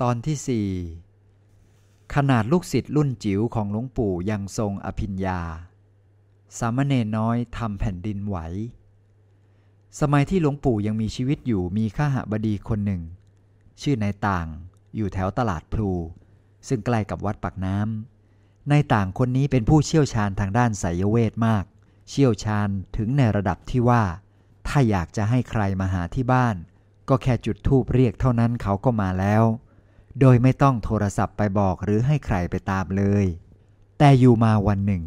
ตอนที่สี่ขนาดลูกศิษย์รุ่นจิ๋วของหลวงปู่ยังทรงอภิญญา สามเณรน้อยทำแผ่นดินไหว สมัยที่หลวงปู่ยังมีชีวิตอยู่มีข้าหบดีคนหนึ่ง ชื่อนายต่างอยู่แถวตลาดพลู ซึ่งใกล้กับวัดปากน้ำนายต่างคนนี้เป็นผู้เชี่ยวชาญทางด้านไสยเวทมาก เชี่ยวชาญถึงในระดับที่ว่า ถ้าอยากจะให้ใครมาหาที่บ้าน ก็แค่จุดธูปเรียกเท่านั้นเขาก็มาแล้ว โดยไม่ต้องโทรศัพท์ไปบอกหรือให้ใครไปตามเลย แต่อยู่มาวันหนึ่ง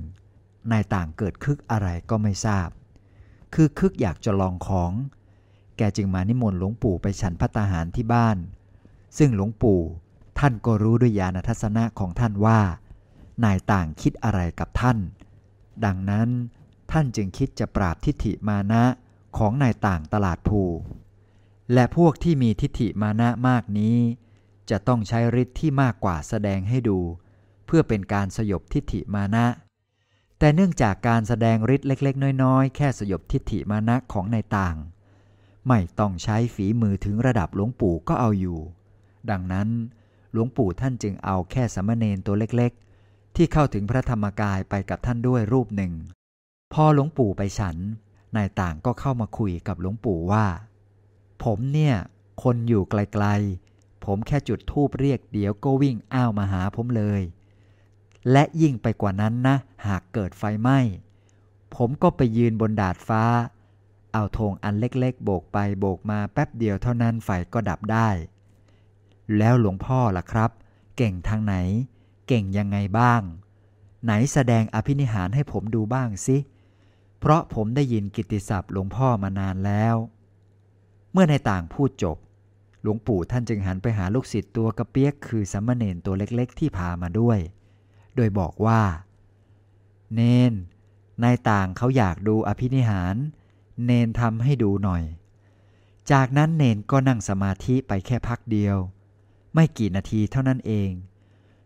นายต่างเกิดคึกอะไรก็ไม่ทราบ คือคึกอยากจะลองของ แกจึงมานิมนต์หลวงปู่ไปฉันพัตตาหารที่บ้าน ซึ่งหลวงปู่ท่านก็รู้ด้วยญาณทัศนะของท่านว่า นายต่างคิดอะไรกับท่าน ดังนั้นท่านจึงคิดจะปราบทิฏฐิมานะของนายต่างตลาดภู และพวกที่มีทิฏฐิมานะมากนี้ จะต้องใช้ฤทธิ์ที่มากกว่าแสดงให้ดู เพื่อเป็นการสยบทิฏฐิมานะ แต่เนื่องจากการแสดงฤทธิ์เล็ก ๆ น้อย ๆ แค่สยบทิฏฐิมานะของนายต่าง ไม่ต้องใช้ฝีมือถึงระดับหลวงปู่ก็เอาอยู่ ดังนั้นหลวงปู่ท่านจึงเอาแค่สมณเณรตัวเล็กๆ ที่เข้าถึงพระธรรมกายไปกับท่านด้วยรูปหนึ่ง พอหลวงปู่ไปฉันนายต่างก็เข้ามาคุยกับหลวงปู่ว่า ผมเนี่ย คนอยู่ไกลๆ ผมแค่จุดทูบเรียกเดี๋ยวก็วิ่งอ้าวมาหาผมเลย และยิ่งไปกว่านั้นนะ หากเกิดไฟไหม้ ผมก็ไปยืนบนดาดฟ้า เอาธงอันเล็กๆ โบกไปโบกมาแป๊บเดียวเท่านั้นไฟก็ดับได้ แล้วหลวงพ่อล่ะครับ เก่งทางไหน เก่งยังไงบ้าง ไหนแสดงอภินิหารให้ผมดูบ้างสิเพราะผมได้ยินกิตติศัพท์หลวงพ่อมานานแล้ว เมื่อในต่างพูดจบ หลวงปู่ท่านจึงหันไปหาลูกศิษย์ตัวกระเปียกคือสัมมเนนตัวเล็กๆ ที่พามาด้วย โดยบอกว่า เนน นายต่างเขาอยากดูอภินิหาร เนนทำให้ดูหน่อย จากนั้นเนนก็นั่งสมาธิไปแค่พักเดียว ไม่กี่นาทีเท่านั้นเอง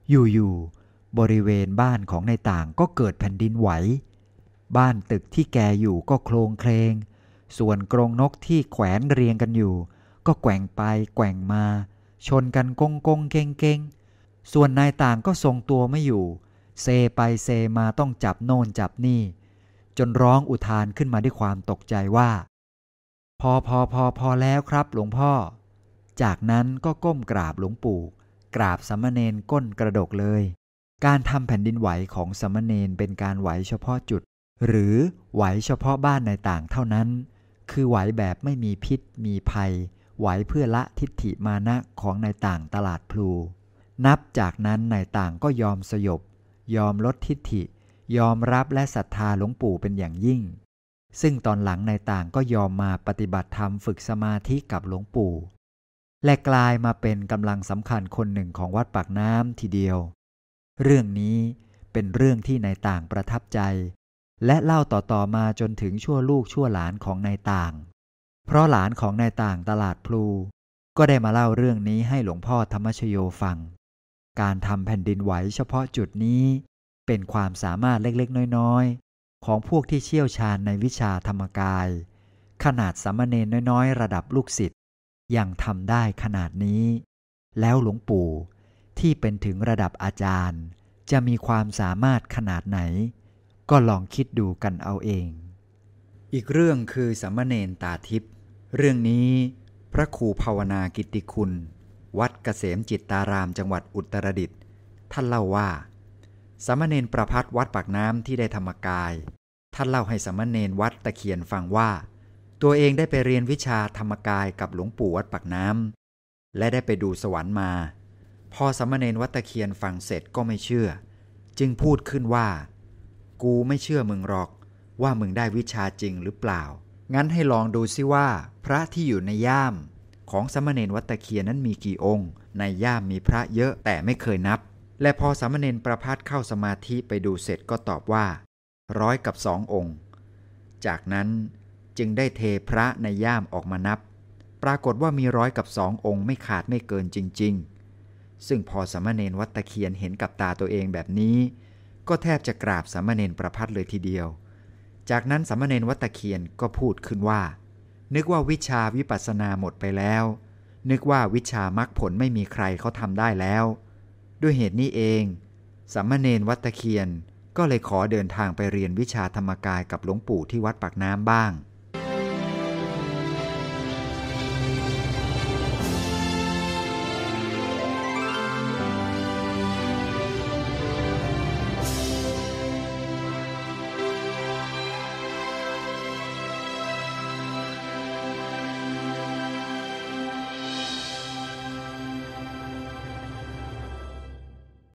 อยู่ๆบริเวณบ้านของนายต่างก็เกิดแผ่นดินไหว บ้านตึกที่แกอยู่ก็โครงเคลงส่วนกรงนกที่แขวนเรียงกันอยู่ ก็แกว่งไปแกว่งมา ชนกันกงกงเก่งเก่งส่วนนายต่างก็ทรงตัวไม่อยู่ เซไปเซมาต้องจับโน่นจับนี่ จนร้องอุทานขึ้นมาด้วยความตกใจว่า พอพอพอพอแล้วครับหลวงพ่อ จากนั้นก็ก้มกราบหลวงปู่ กราบสามเณรก้นกระดกเลย การทำแผ่นดินไหวของสามเณรเป็นการไหวเฉพาะจุด หรือไหวเฉพาะบ้านในต่างเท่านั้น คือไหวแบบไม่มีพิษมีภัย ไหวเพื่อละทิฏฐิมานะของในต่างตลาดพลู นับจากนั้นในต่างก็ยอมสยบ ยอมลดทิฏฐิ ยอมรับและศรัทธาหลวงปู่เป็นอย่างยิ่ง ซึ่งตอนหลังในต่างก็ยอมมาปฏิบัติธรรมฝึกสมาธิกับหลวงปู่ และกลายมาเป็นกำลังสำคัญคนหนึ่งของวัดปากน้ำทีเดียว เรื่องนี้เป็นเรื่องที่ในต่างประทับใจ และเล่าต่อๆมาจนถึงชั่วลูกชั่วหลานของนายต่าง เพราะหลานของนายต่างตลาดพลู ก็ได้มาเล่าเรื่องนี้ให้หลวงพ่อธรรมชโยฟัง การทำแผ่นดินไหวเฉพาะจุดนี้ เป็นความสามารถเล็กๆ น้อยๆ ของพวกที่เชี่ยวชาญในวิชาธรรมกาย ขนาดสามเณรน้อยๆ ระดับลูกศิษย์ยังทำได้ขนาดนี้ แล้วหลวงปู่ที่เป็นถึงระดับอาจารย์ จะมีความสามารถขนาดไหน ก็ลองคิดดูกันเอาเอง อีกเรื่องคือสามเณรตาทิพย์ เรื่องนี้พระครูภาวนากิติคุณ วัดเกษมจิตตารามจังหวัดอุตรดิตถ์ท่านเล่าว่าสามเณรประพัดวัดปากน้ำที่ได้ธรรมกาย ท่านเล่าให้สามเณรวัดตะเคียนฟังว่า ตัวเองได้ไปเรียนวิชาธรรมกายกับหลวงปู่วัดปากน้ำและได้ไปดูสวรรค์มา พอสามเณรวัดตะเคียนฟังเสร็จก็ไม่เชื่อ จึงพูดขึ้นว่า กูไม่เชื่อมึงหรอกว่ามึงได้วิชาจริงหรือเปล่า งั้นให้ลองดูซิว่า พระที่อยู่ในย่าม ของสามเณรวัตเคียนนั้นมีกี่องค์ ในย่ามมีพระเยอะแต่ไม่เคยนับ และพอสามเณรประพัดเข้าสมาธิไปดูเสร็จก็ตอบว่า ร้อยกับสององค์ จากนั้นจึงได้เทพระในย่ามออกมานับ ปรากฏว่ามีร้อยกับสององค์ไม่ขาดไม่เกินจริง ๆ ซึ่งพอสามเณรวัตเคียนเห็นกับตาตัวเองแบบนี้ ก็แทบจะกราบสามเณรประพัดเลยทีเดียว จากนั้นสามเณรวัตเคียนก็พูดขึ้นว่า นึกว่าวิชาวิปัสสนาหมดไปแล้ว นึกว่าวิชามรรคผลไม่มีใครเขาทำได้แล้ว ด้วยเหตุนี้เองสัมมเนนวัตเคียนก็เลยขอเดินทางไปเรียนวิชาธรรมกายกับหลวงปู่ที่วัดปากน้ำบ้าง